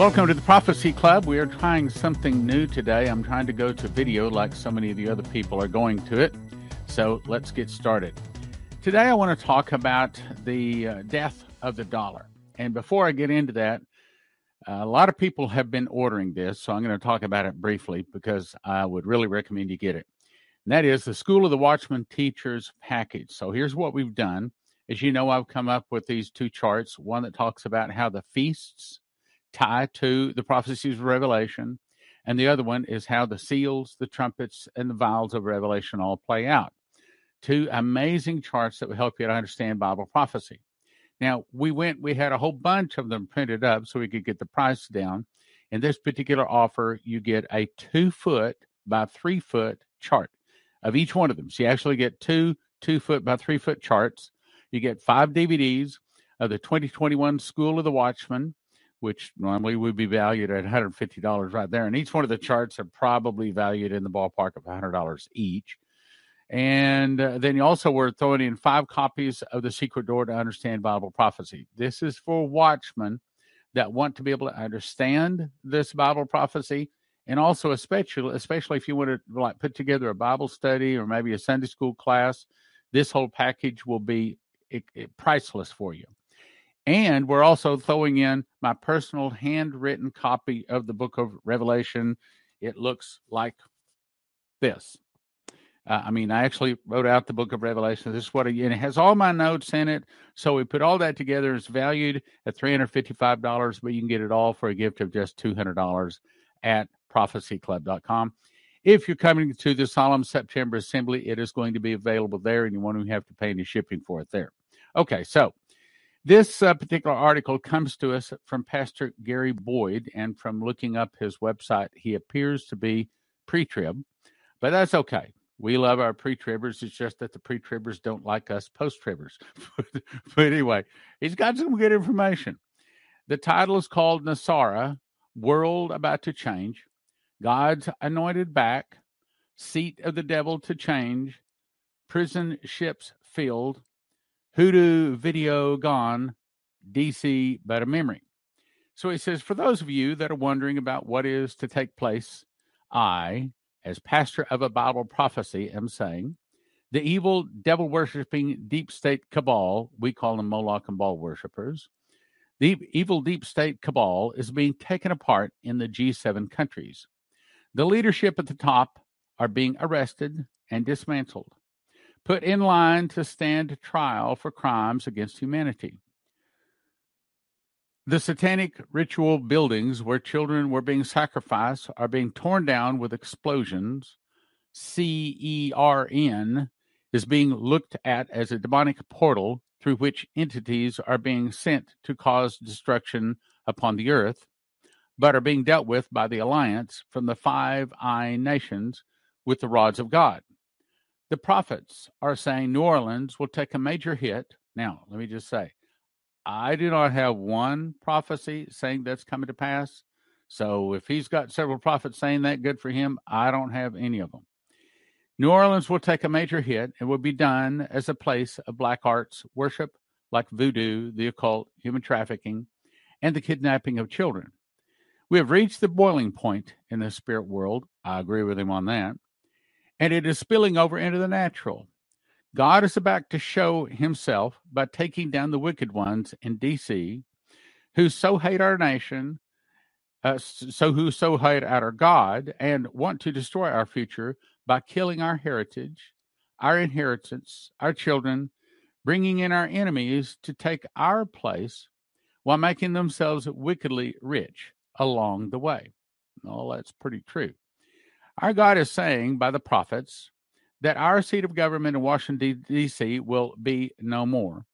Welcome to the Prophecy Club. We are trying something new today. I'm trying to go to video like so many of the other people are going to it. So let's get started. Today, I want to talk about the uh, death of the dollar. And before I get into that, a lot of people have been ordering this. So I'm going to talk about it briefly because I would really recommend you get it. And that is the School of the Watchman Teachers Package. So here's what we've done. As you know, I've come up with these two charts one that talks about how the feasts tie to the prophecies of Revelation. And the other one is how the seals, the trumpets, and the vials of Revelation all play out. Two amazing charts that will help you to understand Bible prophecy. Now, we went, we had a whole bunch of them printed up so we could get the price down. In this particular offer, you get a two foot by three foot chart of each one of them. So you actually get two two foot by three foot charts. You get five DVDs of the 2021 School of the Watchman, which normally would be valued at $150 right there. And each one of the charts are probably valued in the ballpark of $100 each. And uh, then you also were throwing in five copies of The Secret Door to Understand Bible Prophecy. This is for watchmen that want to be able to understand this Bible prophecy. And also, especially, especially if you want to like put together a Bible study or maybe a Sunday school class, this whole package will be it, it, priceless for you. And we're also throwing in my personal handwritten copy of the book of Revelation. It looks like this. Uh, I mean, I actually wrote out the book of Revelation. This is what, it, and it has all my notes in it. So we put all that together. It's valued at $355, but you can get it all for a gift of just $200 at prophecyclub.com. If you're coming to the Solemn September Assembly, it is going to be available there, and you won't even have to pay any shipping for it there. Okay, so this uh, particular article comes to us from Pastor Gary Boyd, and from looking up his website, he appears to be pre trib, but that's okay. We love our pre tribbers. It's just that the pre tribbers don't like us post tribbers. but anyway, he's got some good information. The title is called NESARA World About to Change, God's Anointed Back, Seat of the Devil to Change, Prison Ships Filled, Hoodoo video gone, DC a memory. So he says, for those of you that are wondering about what is to take place, I, as pastor of a Bible prophecy, am saying the evil devil worshiping deep state cabal, we call them Moloch and Baal worshippers, the evil deep state cabal is being taken apart in the G7 countries. The leadership at the top are being arrested and dismantled put in line to stand trial for crimes against humanity. The satanic ritual buildings where children were being sacrificed are being torn down with explosions. C E R N is being looked at as a demonic portal through which entities are being sent to cause destruction upon the earth, but are being dealt with by the alliance from the Five Eye Nations with the rods of God. The prophets are saying New Orleans will take a major hit. Now, let me just say, I do not have one prophecy saying that's coming to pass. So if he's got several prophets saying that, good for him. I don't have any of them. New Orleans will take a major hit and will be done as a place of black arts worship like voodoo, the occult, human trafficking, and the kidnapping of children. We have reached the boiling point in the spirit world. I agree with him on that and it is spilling over into the natural. God is about to show himself by taking down the wicked ones in DC who so hate our nation, uh, so who so hate our God and want to destroy our future by killing our heritage, our inheritance, our children, bringing in our enemies to take our place while making themselves wickedly rich along the way. Well, that's pretty true. Our God is saying by the prophets that our seat of government in Washington, D.C. will be no more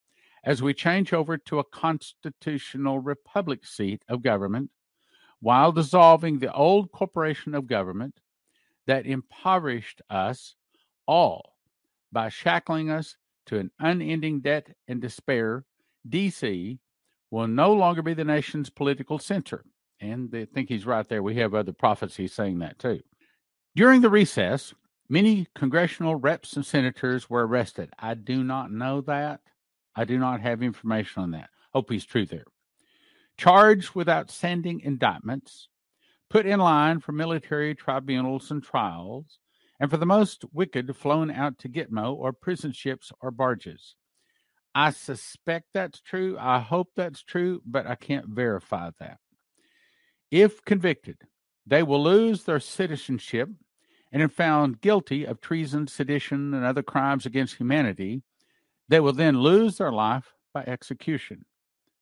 as we change over to a constitutional republic seat of government while dissolving the old corporation of government that impoverished us all by shackling us to an unending debt and despair. DC will no longer be the nation's political center. And they think he's right there. We have other prophecies saying that too. During the recess, many congressional reps and senators were arrested. I do not know that. I do not have information on that. Oh, hope he's true there. charged with outstanding indictments, put in line for military tribunals and trials, and for the most wicked flown out to Gitmo or prison ships or barges. I suspect that's true. I hope that's true, but I can't verify that. If convicted, they will lose their citizenship and if found guilty of treason, sedition, and other crimes against humanity, they will then lose their life by execution.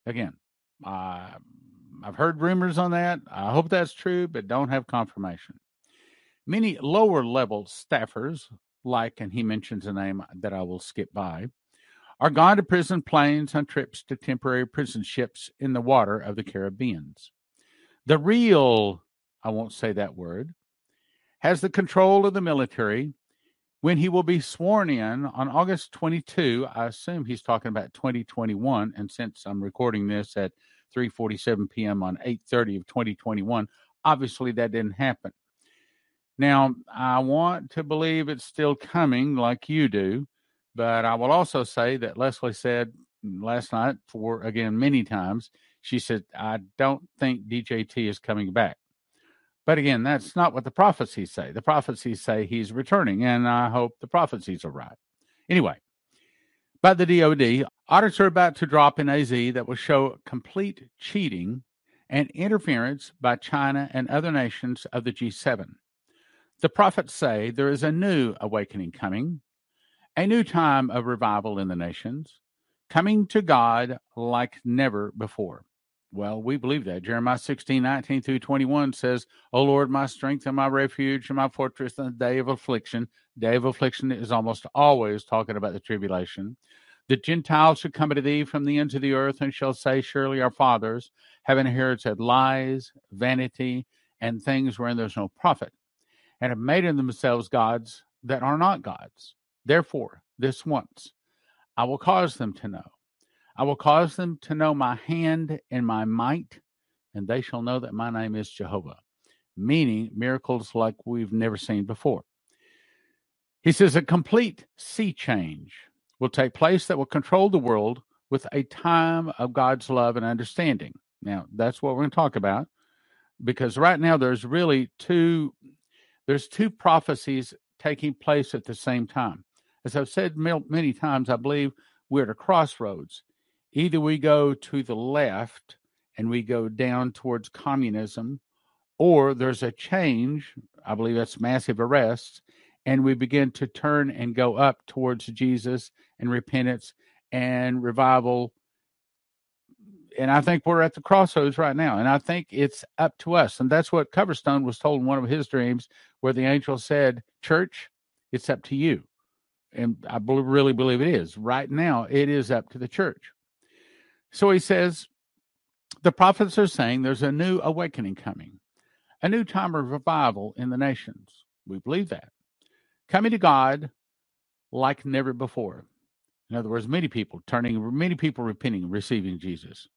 Again, uh, I've heard rumors on that. I hope that's true, but don't have confirmation. Many lower level staffers, like, and he mentions a name that I will skip by, are gone to prison planes on trips to temporary prison ships in the water of the Caribbeans. The real, I won't say that word, has the control of the military when he will be sworn in on August 22. I assume he's talking about 2021, and since I'm recording this at 3:47 p.m. on 8:30 of 2021, obviously that didn't happen. Now, I want to believe it's still coming like you do, but I will also say that Leslie said last night, for again, many times, she said, I don't think DJT is coming back. But again, that's not what the prophecies say. The prophecies say he's returning, and I hope the prophecies are right. Anyway, by the DoD, audits are about to drop in AZ that will show complete cheating and interference by China and other nations of the G7. The prophets say there is a new awakening coming, a new time of revival in the nations, coming to God like never before. Well, we believe that. Jeremiah 16, 19 through 21 says, O Lord, my strength and my refuge and my fortress in the day of affliction. Day of affliction is almost always talking about the tribulation. The Gentiles shall come to thee from the ends of the earth and shall say, Surely our fathers have inherited lies, vanity, and things wherein there's no profit and have made in themselves gods that are not gods. Therefore, this once I will cause them to know. I will cause them to know my hand and my might, and they shall know that my name is Jehovah, meaning miracles like we've never seen before. He says a complete sea change will take place that will control the world with a time of God's love and understanding. Now, that's what we're going to talk about because right now there's really two there's two prophecies taking place at the same time. As I've said many times, I believe we're at a crossroads. Either we go to the left and we go down towards communism, or there's a change. I believe that's massive arrests, and we begin to turn and go up towards Jesus and repentance and revival and I think we're at the crossroads right now. And I think it's up to us. And that's what Coverstone was told in one of his dreams, where the angel said, Church, it's up to you. And I really believe it is. Right now, it is up to the church. So he says, the prophets are saying there's a new awakening coming, a new time of revival in the nations. We believe that. Coming to God like never before. In other words, many people turning, many people repenting, receiving Jesus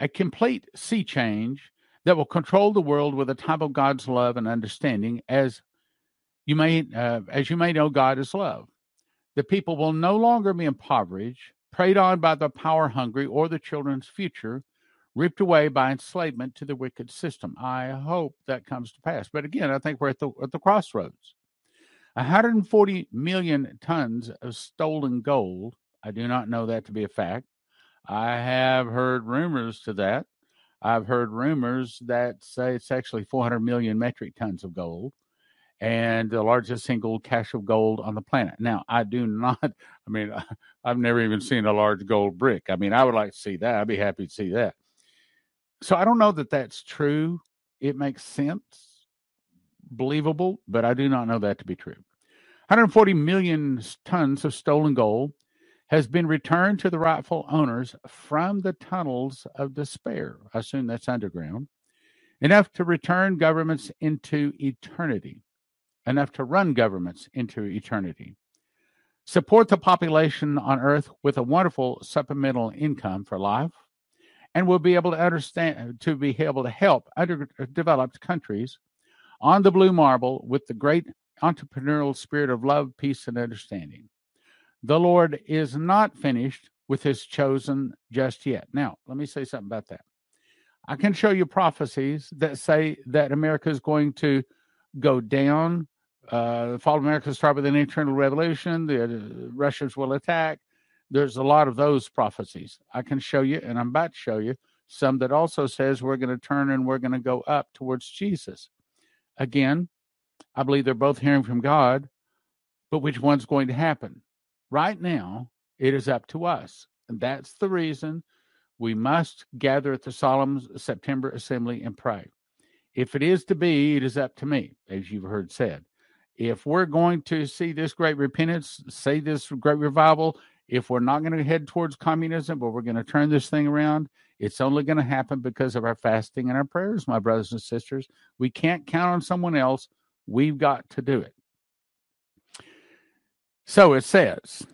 a complete sea change that will control the world with a type of God's love and understanding as you may uh, as you may know God is love. The people will no longer be impoverished, preyed on by the power hungry or the children's future, ripped away by enslavement to the wicked system. I hope that comes to pass. But again, I think we're at the at the crossroads. 140 million tons of stolen gold. I do not know that to be a fact. I have heard rumors to that. I've heard rumors that say it's actually 400 million metric tons of gold and the largest single cache of gold on the planet. Now, I do not, I mean, I've never even seen a large gold brick. I mean, I would like to see that. I'd be happy to see that. So I don't know that that's true. It makes sense, believable, but I do not know that to be true. 140 million tons of stolen gold has been returned to the rightful owners from the tunnels of despair. I assume that's underground. Enough to return governments into eternity, enough to run governments into eternity. Support the population on earth with a wonderful supplemental income for life, and we'll be able to understand to be able to help underdeveloped countries on the blue marble with the great entrepreneurial spirit of love, peace, and understanding. The Lord is not finished with his chosen just yet. Now, let me say something about that. I can show you prophecies that say that America is going to go down. Uh, the fall of America will start with an internal revolution. The uh, Russians will attack. There's a lot of those prophecies. I can show you, and I'm about to show you some that also says we're going to turn and we're going to go up towards Jesus. Again, I believe they're both hearing from God, but which one's going to happen? Right now, it is up to us. And that's the reason we must gather at the solemn September assembly and pray. If it is to be, it is up to me, as you've heard said. If we're going to see this great repentance, see this great revival, if we're not going to head towards communism, but we're going to turn this thing around, it's only going to happen because of our fasting and our prayers, my brothers and sisters. We can't count on someone else. We've got to do it. So it says,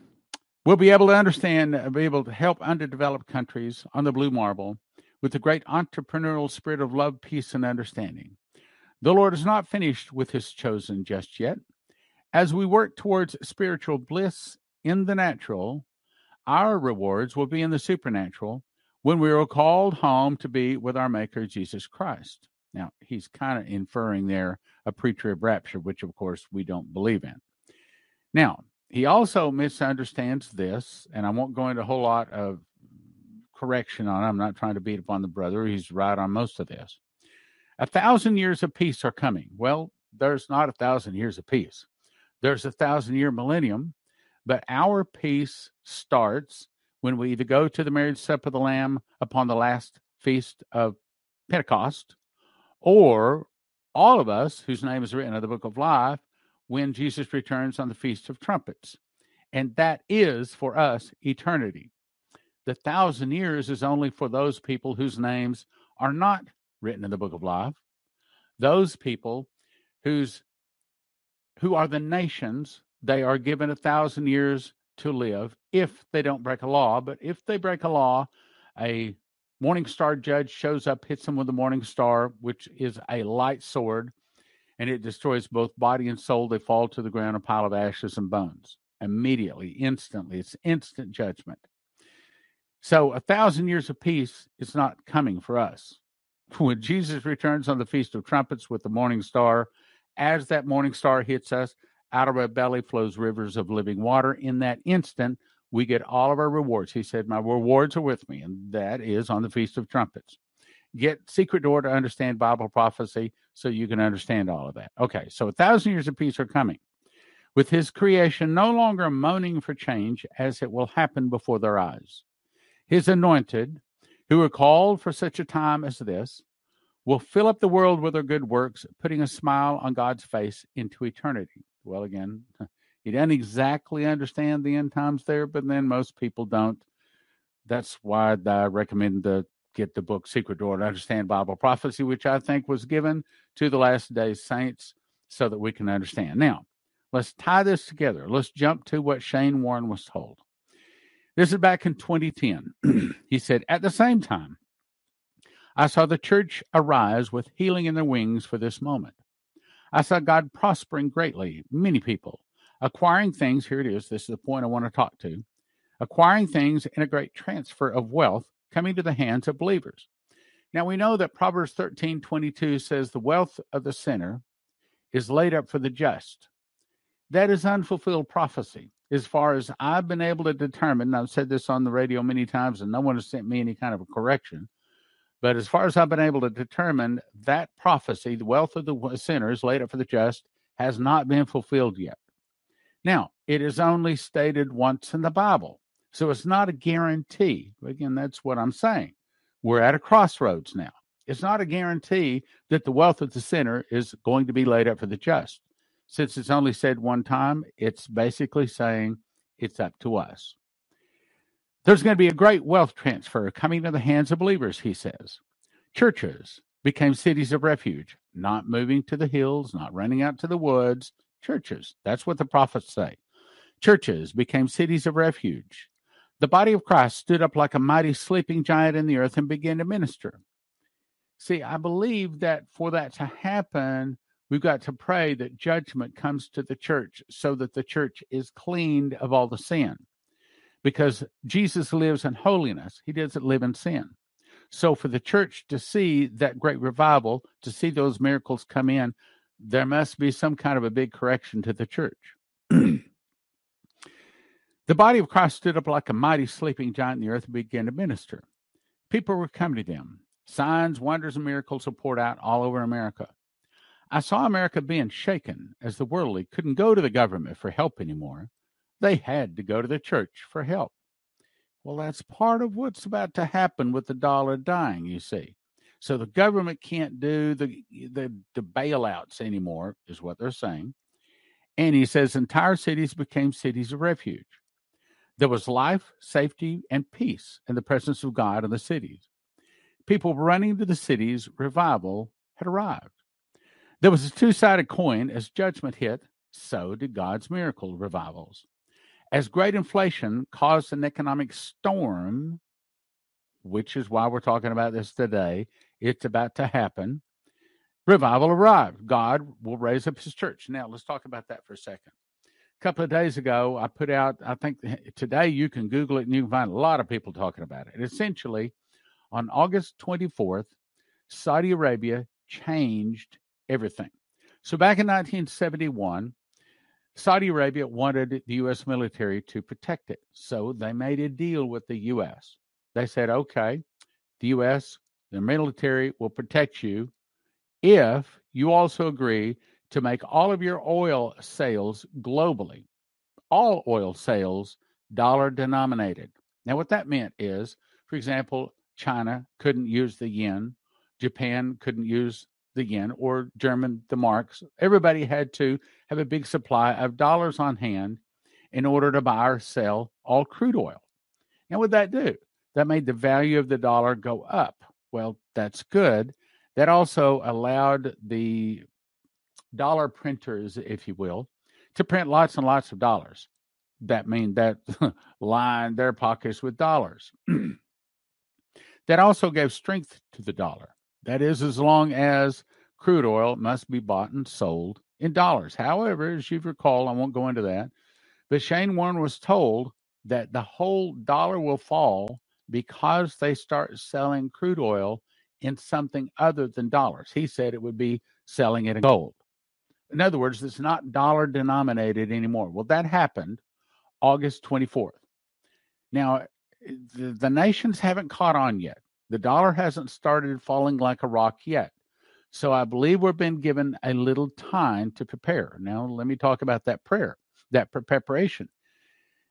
we'll be able to understand, uh, be able to help underdeveloped countries on the blue marble with the great entrepreneurial spirit of love, peace, and understanding. The Lord is not finished with his chosen just yet. As we work towards spiritual bliss in the natural, our rewards will be in the supernatural when we are called home to be with our Maker, Jesus Christ. Now, he's kind of inferring there a pre trib rapture, which of course we don't believe in. Now, he also misunderstands this, and I won't go into a whole lot of correction on. I'm not trying to beat upon the brother. He's right on most of this. A thousand years of peace are coming. Well, there's not a thousand years of peace. There's a thousand year millennium, but our peace starts when we either go to the marriage supper of the Lamb upon the last feast of Pentecost, or all of us whose name is written in the book of life when Jesus returns on the Feast of Trumpets. And that is for us eternity. The thousand years is only for those people whose names are not written in the book of life, those people whose who are the nations they are given a thousand years to live if they don't break a law. But if they break a law, a morning star judge shows up, hits them with a morning star, which is a light sword, and it destroys both body and soul. They fall to the ground, a pile of ashes and bones. Immediately, instantly. It's instant judgment. So a thousand years of peace is not coming for us. When Jesus returns on the Feast of Trumpets with the morning star, as that morning star hits us, out of our belly flows rivers of living water. In that instant, we get all of our rewards. He said, My rewards are with me, and that is on the Feast of Trumpets. Get Secret Door to understand Bible prophecy so you can understand all of that. Okay, so a thousand years of peace are coming. With his creation no longer moaning for change as it will happen before their eyes. His anointed, who are called for such a time as this, will fill up the world with their good works, putting a smile on God's face into eternity. Well, again, he doesn't exactly understand the end times there, but then most people don't. That's why I recommend to get the book Secret Door to Understand Bible Prophecy, which I think was given to the last days saints so that we can understand. Now, let's tie this together. Let's jump to what Shane Warren was told. This is back in 2010. he said, At the same time, I saw the church arise with healing in their wings for this moment. I saw God prospering greatly, many people, acquiring things. Here it is. This is the point I want to talk to. Acquiring things in a great transfer of wealth coming to the hands of believers. Now we know that Proverbs 13 22 says, The wealth of the sinner is laid up for the just. That is unfulfilled prophecy. As far as I've been able to determine, I've said this on the radio many times, and no one has sent me any kind of a correction. But as far as I've been able to determine, that prophecy, the wealth of the sinners laid up for the just, has not been fulfilled yet. Now, it is only stated once in the Bible. So it's not a guarantee. Again, that's what I'm saying. We're at a crossroads now. It's not a guarantee that the wealth of the sinner is going to be laid up for the just. Since it's only said one time, it's basically saying it's up to us. There's going to be a great wealth transfer coming to the hands of believers, he says. Churches became cities of refuge, not moving to the hills, not running out to the woods. Churches, that's what the prophets say. Churches became cities of refuge. The body of Christ stood up like a mighty sleeping giant in the earth and began to minister. See, I believe that for that to happen, we've got to pray that judgment comes to the church so that the church is cleaned of all the sin because Jesus lives in holiness. He doesn't live in sin. So, for the church to see that great revival, to see those miracles come in, there must be some kind of a big correction to the church. the body of Christ stood up like a mighty sleeping giant in the earth and began to minister. People were coming to them. Signs, wonders, and miracles were poured out all over America. I saw America being shaken as the worldly couldn't go to the government for help anymore. They had to go to the church for help. Well, that's part of what's about to happen with the dollar dying, you see. So the government can't do the, the, the bailouts anymore, is what they're saying. And he says entire cities became cities of refuge. There was life, safety, and peace in the presence of God in the cities. People running to the cities, revival had arrived. There was a two sided coin. As judgment hit, so did God's miracle revivals. As great inflation caused an economic storm, which is why we're talking about this today, it's about to happen. Revival arrived. God will raise up his church. Now, let's talk about that for a second. A couple of days ago, I put out, I think eh, today you can Google it and you can find a lot of people talking about it. Essentially, on August 24th, Saudi Arabia changed everything. So back in 1971, Saudi Arabia wanted the U.S. military to protect it. So they made a deal with the U.S. They said, okay, the U.S., the military will protect you if you also agree to make all of your oil sales globally, all oil sales dollar denominated. Now, what that meant is, for example, China couldn't use the yen, Japan couldn't use the yen or German the marks. Everybody had to have a big supply of dollars on hand in order to buy or sell all crude oil. And what that do? That made the value of the dollar go up. Well, that's good. That also allowed the dollar printers, if you will, to print lots and lots of dollars. That mean that lined their pockets with dollars. that also gave strength to the dollar. That is, as long as crude oil must be bought and sold in dollars. However, as you recall, I won't go into that, but Shane Warren was told that the whole dollar will fall because they start selling crude oil in something other than dollars. He said it would be selling it in gold. In other words, it's not dollar denominated anymore. Well, that happened August 24th. Now, eh, the, the nations haven't caught on yet. The dollar hasn't started falling like a rock yet. So I believe we've been given a little time to prepare. Now, let me talk about that prayer, that preparation.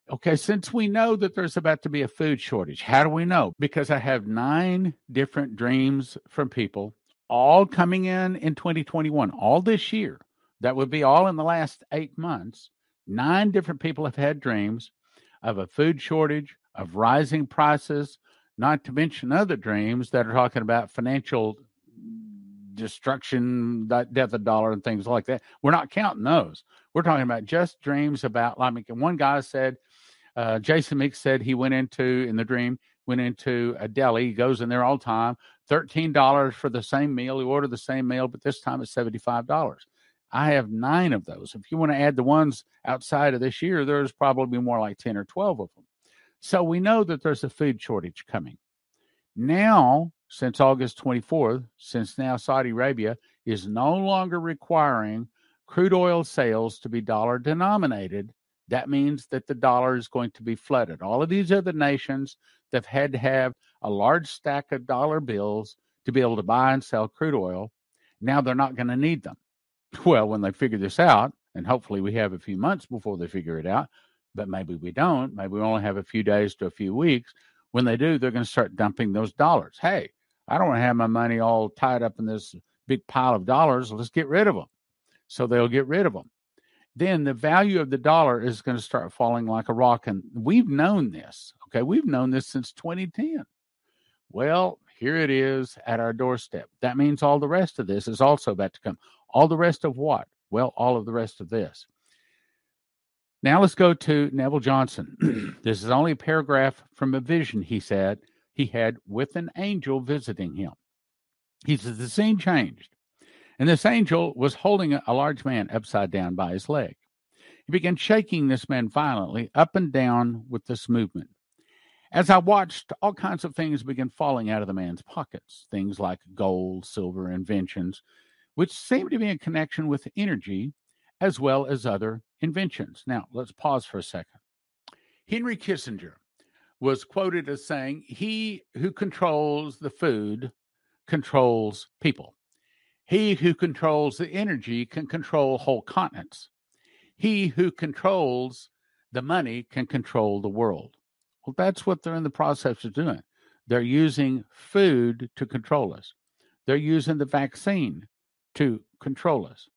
Okay, since we know that there's about to be a food shortage, how do we know? Because I have nine different dreams from people, all coming in in 2021, all this year. That would be all in the last eight months. Nine different people have had dreams of a food shortage, of rising prices, not to mention other dreams that are talking about financial destruction, death of dollar, and things like that. We're not counting those. We're talking about just dreams about like one guy said, uh, Jason Meeks said he went into in the dream went into a deli. He goes in there all the time. Thirteen dollars for the same meal. He ordered the same meal, but this time it's seventy five dollars. I have nine of those. If you want to add the ones outside of this year, there's probably more like 10 or 12 of them. So we know that there's a food shortage coming. Now, since August 24th, since now Saudi Arabia is no longer requiring crude oil sales to be dollar denominated, that means that the dollar is going to be flooded. All of these other nations that had to have a large stack of dollar bills to be able to buy and sell crude oil, now they're not going to need them. Well, when they figure this out, and hopefully we have a few months before they figure it out, but maybe we don't. Maybe we only have a few days to a few weeks. When they do, they're going to start dumping those dollars. Hey, I don't want to have my money all tied up in this big pile of dollars. Let's get rid of them. So they'll get rid of them. Then the value of the dollar is going to start falling like a rock. And we've known this. Okay. We've known this since 2010. Well, here it is at our doorstep. That means all the rest of this is also about to come. All the rest of what? Well, all of the rest of this. Now let's go to Neville Johnson. this is only a paragraph from a vision he said he had with an angel visiting him. He says the scene changed, and this angel was holding a large man upside down by his leg. He began shaking this man violently up and down with this movement. As I watched, all kinds of things began falling out of the man's pockets, things like gold, silver, inventions, which seemed to be in connection with energy as well as other inventions. Now, let's pause for a second. Henry Kissinger was quoted as saying, He who controls the food controls people. He who controls the energy can control whole continents. He who controls the money can control the world. Well, that's what they're in the process of doing. They're using food to control us, they're using the vaccine to control us.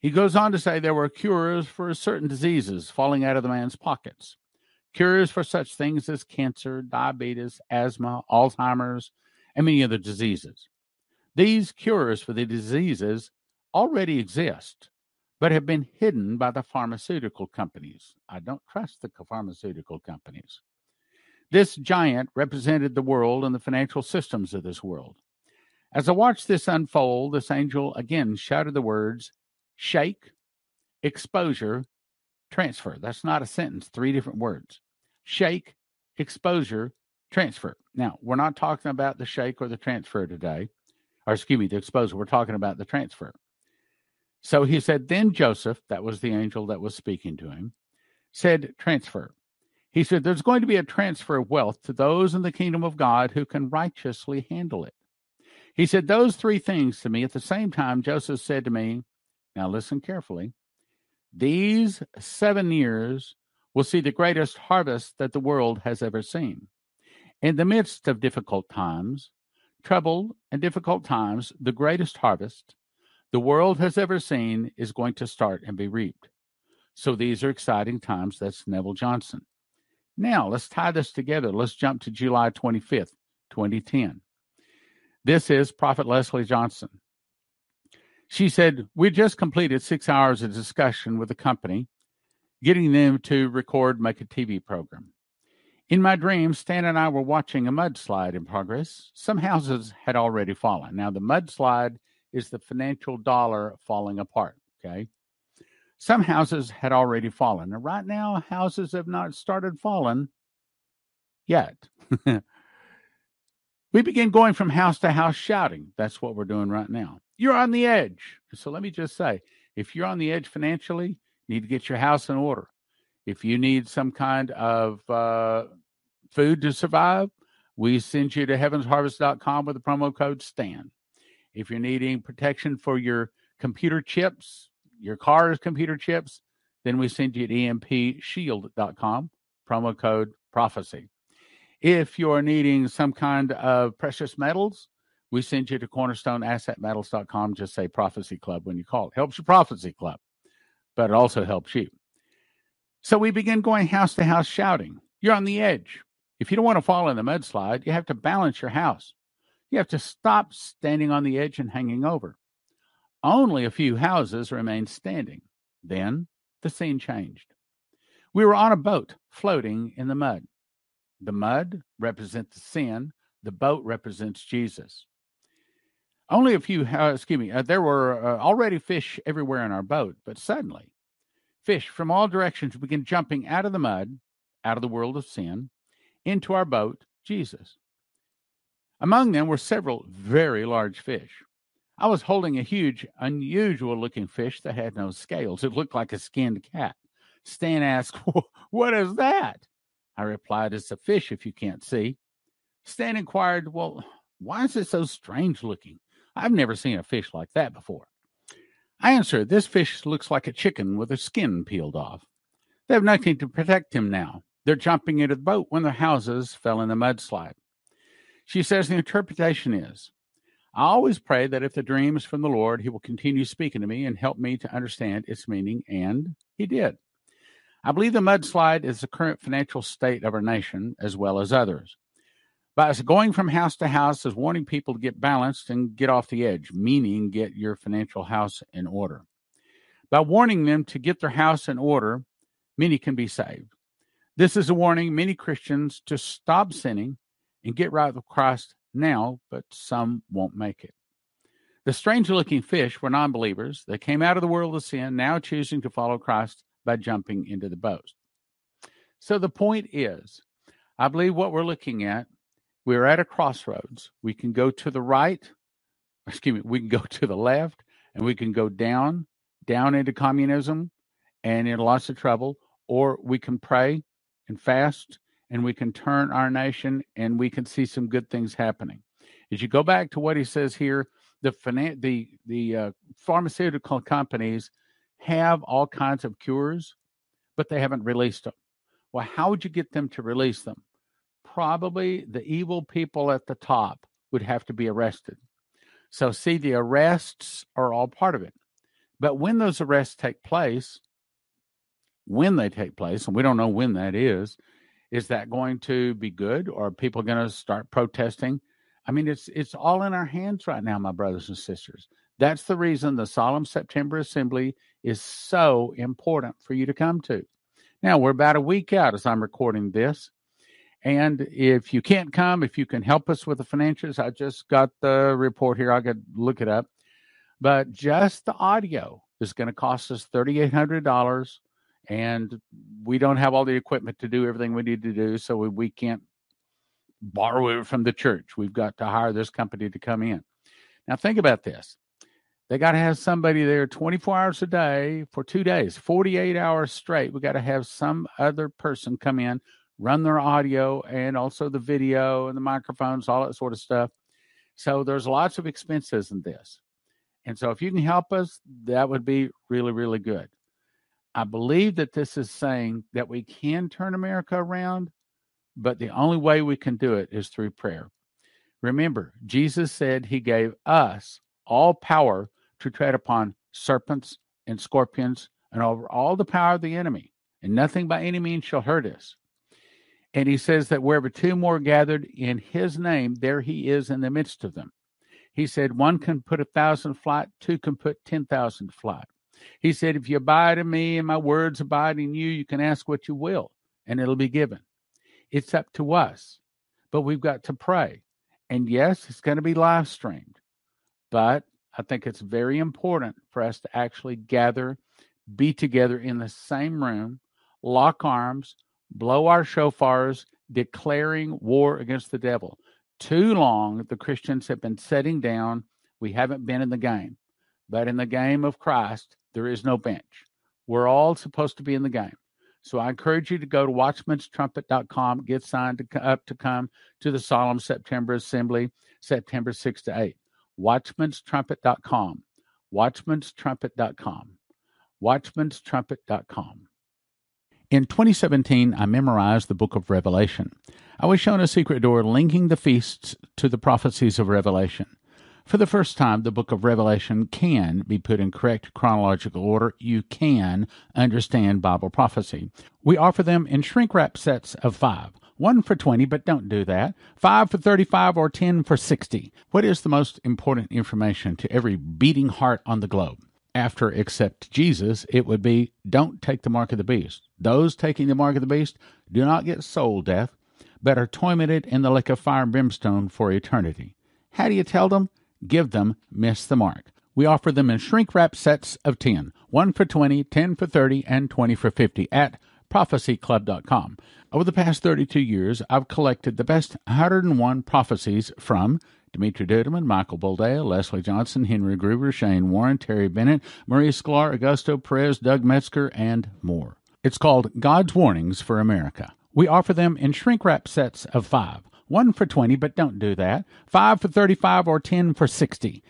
He goes on to say there were cures for certain diseases falling out of the man's pockets, cures for such things as cancer, diabetes, asthma, Alzheimer's, and many other diseases. These cures for the diseases already exist, but have been hidden by the pharmaceutical companies. I don't trust the pharmaceutical companies. This giant represented the world and the financial systems of this world. As I watched this unfold, this angel again shouted the words shake, exposure, transfer. That's not a sentence, three different words. Shake, exposure, transfer. Now, we're not talking about the shake or the transfer today or excuse me, the exposure. We're talking about the transfer. So he said, Then Joseph, that was the angel that was speaking to him, said, Transfer. He said, There's going to be a transfer of wealth to those in the kingdom of God who can righteously handle it. He said those three things to me. At the same time, Joseph said to me, Now listen carefully. These seven years will see the greatest harvest that the world has ever seen. In the midst of difficult times, troubled, and difficult times, the greatest harvest the world has ever seen is going to start and be reaped. So these are exciting times. That's Neville Johnson. Now, let's tie this together. Let's jump to July 25th, 2010. This is Prophet Leslie Johnson. She said, We just completed six hours of discussion with the company, getting them to record, make a TV program. In my dream, Stan and I were watching a mudslide in progress. Some houses had already fallen. Now, the mudslide is the financial dollar falling apart. Okay. Some houses had already fallen. And right now, houses have not started falling yet. we begin going from house to house shouting. That's what we're doing right now. You're on the edge. So let me just say if you're on the edge financially, you need to get your house in order. If you need some kind of uh, food to survive, we send you to heavensharvest.com with the promo code STAN. If you're needing protection for your computer chips, your car's computer chips, then we send you to empshield.com, promo code prophecy. If you're needing some kind of precious metals, we send you to cornerstoneassetmetals.com. Just say prophecy club when you call. It helps your prophecy club, but it also helps you. So we begin going house to house shouting, You're on the edge. If you don't want to fall in the mudslide, you have to balance your house. You have to stop standing on the edge and hanging over. Only a few houses remained standing. Then the scene changed. We were on a boat floating in the mud. The mud represents the sin, the boat represents Jesus. Only a few, uh, excuse me, uh, there were uh, already fish everywhere in our boat, but suddenly fish from all directions began jumping out of the mud, out of the world of sin, into our boat, Jesus. Among them were several very large fish. I was holding a huge, unusual looking fish that had no scales. It looked like a skinned cat. Stan asked, What is that? I replied, It's a fish if you can't see. Stan inquired, Well, why is it so strange looking? I've never seen a fish like that before. I answered, This fish looks like a chicken with a skin peeled off. They have nothing to protect him now. They're jumping into the boat when their houses fell in the mudslide. She says the interpretation is I always pray that if the dream is from the Lord, He will continue speaking to me and help me to understand its meaning, and He did. I believe the mudslide is the current financial state of our nation as well as others. By going from house to house is warning people to get balanced and get off the edge, meaning get your financial house in order. By warning them to get their house in order, many can be saved. This is a warning many Christians to stop sinning and get right with Christ now, but some won't make it. The strange looking fish were non believers. They came out of the world of sin, now choosing to follow Christ by jumping into the boat. So the point is, I believe what we're looking at, we're at a crossroads. We can go to the right, excuse me, we can go to the left, and we can go down, down into communism and in lots of trouble, or we can pray and fast and we can turn our nation and we can see some good things happening. As you go back to what he says here, the finan- the the uh, pharmaceutical companies have all kinds of cures, but they haven't released them. Well, how would you get them to release them? Probably the evil people at the top would have to be arrested. So, see, the arrests are all part of it. But when those arrests take place, when they take place, and we don't know when that is, is that going to be good or are people going to start protesting? I mean, it's it's all in our hands right now, my brothers and sisters. That's the reason the Solemn September Assembly is so important for you to come to. Now, we're about a week out as I'm recording this. And if you can't come, if you can help us with the financials, I just got the report here. I could look it up. But just the audio is going to cost us $3,800. And we don't have all the equipment to do everything we need to do. So we, we can't borrow it from the church. We've got to hire this company to come in. Now, think about this they got to have somebody there 24 hours a day for two days, 48 hours straight. We got to have some other person come in, run their audio and also the video and the microphones, all that sort of stuff. So there's lots of expenses in this. And so if you can help us, that would be really, really good. I believe that this is saying that we can turn America around, but the only way we can do it is through prayer. Remember, Jesus said he gave us all power to tread upon serpents and scorpions and over all the power of the enemy, and nothing by any means shall hurt us. And he says that wherever two more gathered in his name, there he is in the midst of them. He said, one can put a thousand flight, two can put 10,000 flight. He said, if you abide in me and my words abide in you, you can ask what you will and it'll be given. It's up to us, but we've got to pray. And yes, it's going to be live streamed, but I think it's very important for us to actually gather, be together in the same room, lock arms, blow our shofars, declaring war against the devil. Too long, the Christians have been setting down. We haven't been in the game. But in the game of Christ, there is no bench. We're all supposed to be in the game. So I encourage you to go to watchmanstrumpet.com, get signed to, up to come to the Solemn September Assembly, September 6 to 8 watchmanstrumpet.com. Watchmanstrumpet.com. Watchmanstrumpet.com. In 2017, I memorized the book of Revelation. I was shown a secret door linking the feasts to the prophecies of Revelation. For the first time, the book of Revelation can be put in correct chronological order. You can understand Bible prophecy. We offer them in shrink wrap sets of five one for 20, but don't do that. Five for 35 or 10 for 60. What is the most important information to every beating heart on the globe? After accept Jesus, it would be don't take the mark of the beast. Those taking the mark of the beast do not get soul death, but are tormented in the lake of fire and brimstone for eternity. How do you tell them? Give them miss the mark. We offer them in shrink wrap sets of 10, 1 for 20, 10 for 30, and 20 for 50 at prophecyclub.com. Over the past 32 years, I've collected the best 101 prophecies from Dimitri Duduman, Michael Boldea, Leslie Johnson, Henry Gruver, Shane Warren, Terry Bennett, Marie Sklar, Augusto Perez, Doug Metzger, and more. It's called God's Warnings for America. We offer them in shrink wrap sets of five. One for 20, but don't do that. Five for 35 or 10 for 60.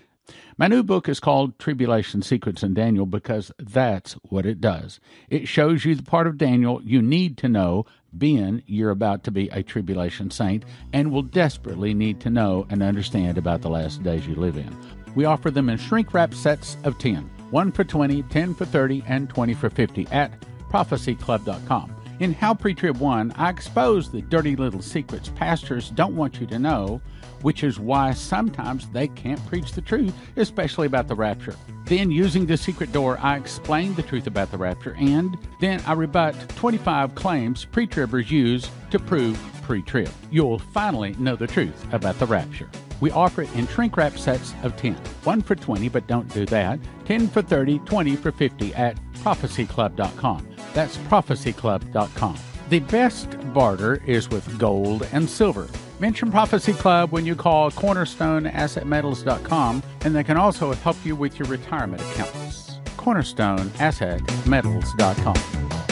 My new book is called Tribulation Secrets in Daniel because that's what it does. It shows you the part of Daniel you need to know, being you're about to be a tribulation saint and will desperately need to know and understand about the last days you live in. We offer them in shrink wrap sets of 10, 1 for 20, 10 for 30, and 20 for 50 at prophecyclub.com. In How Pre-Trib Won, I expose the dirty little secrets pastors don't want you to know, which is why sometimes they can't preach the truth, especially about the rapture. Then, using the secret door, I explain the truth about the rapture, and then I rebut 25 claims pre-tribbers use to prove pre-trib. You'll finally know the truth about the rapture. We offer it in shrink wrap sets of 10. One for 20, but don't do that. 10 for 30, 20 for 50 at prophecyclub.com. That's prophecyclub.com. The best barter is with gold and silver. Mention Prophecy Club when you call cornerstoneassetmetals.com, and they can also help you with your retirement accounts. cornerstoneassetmetals.com.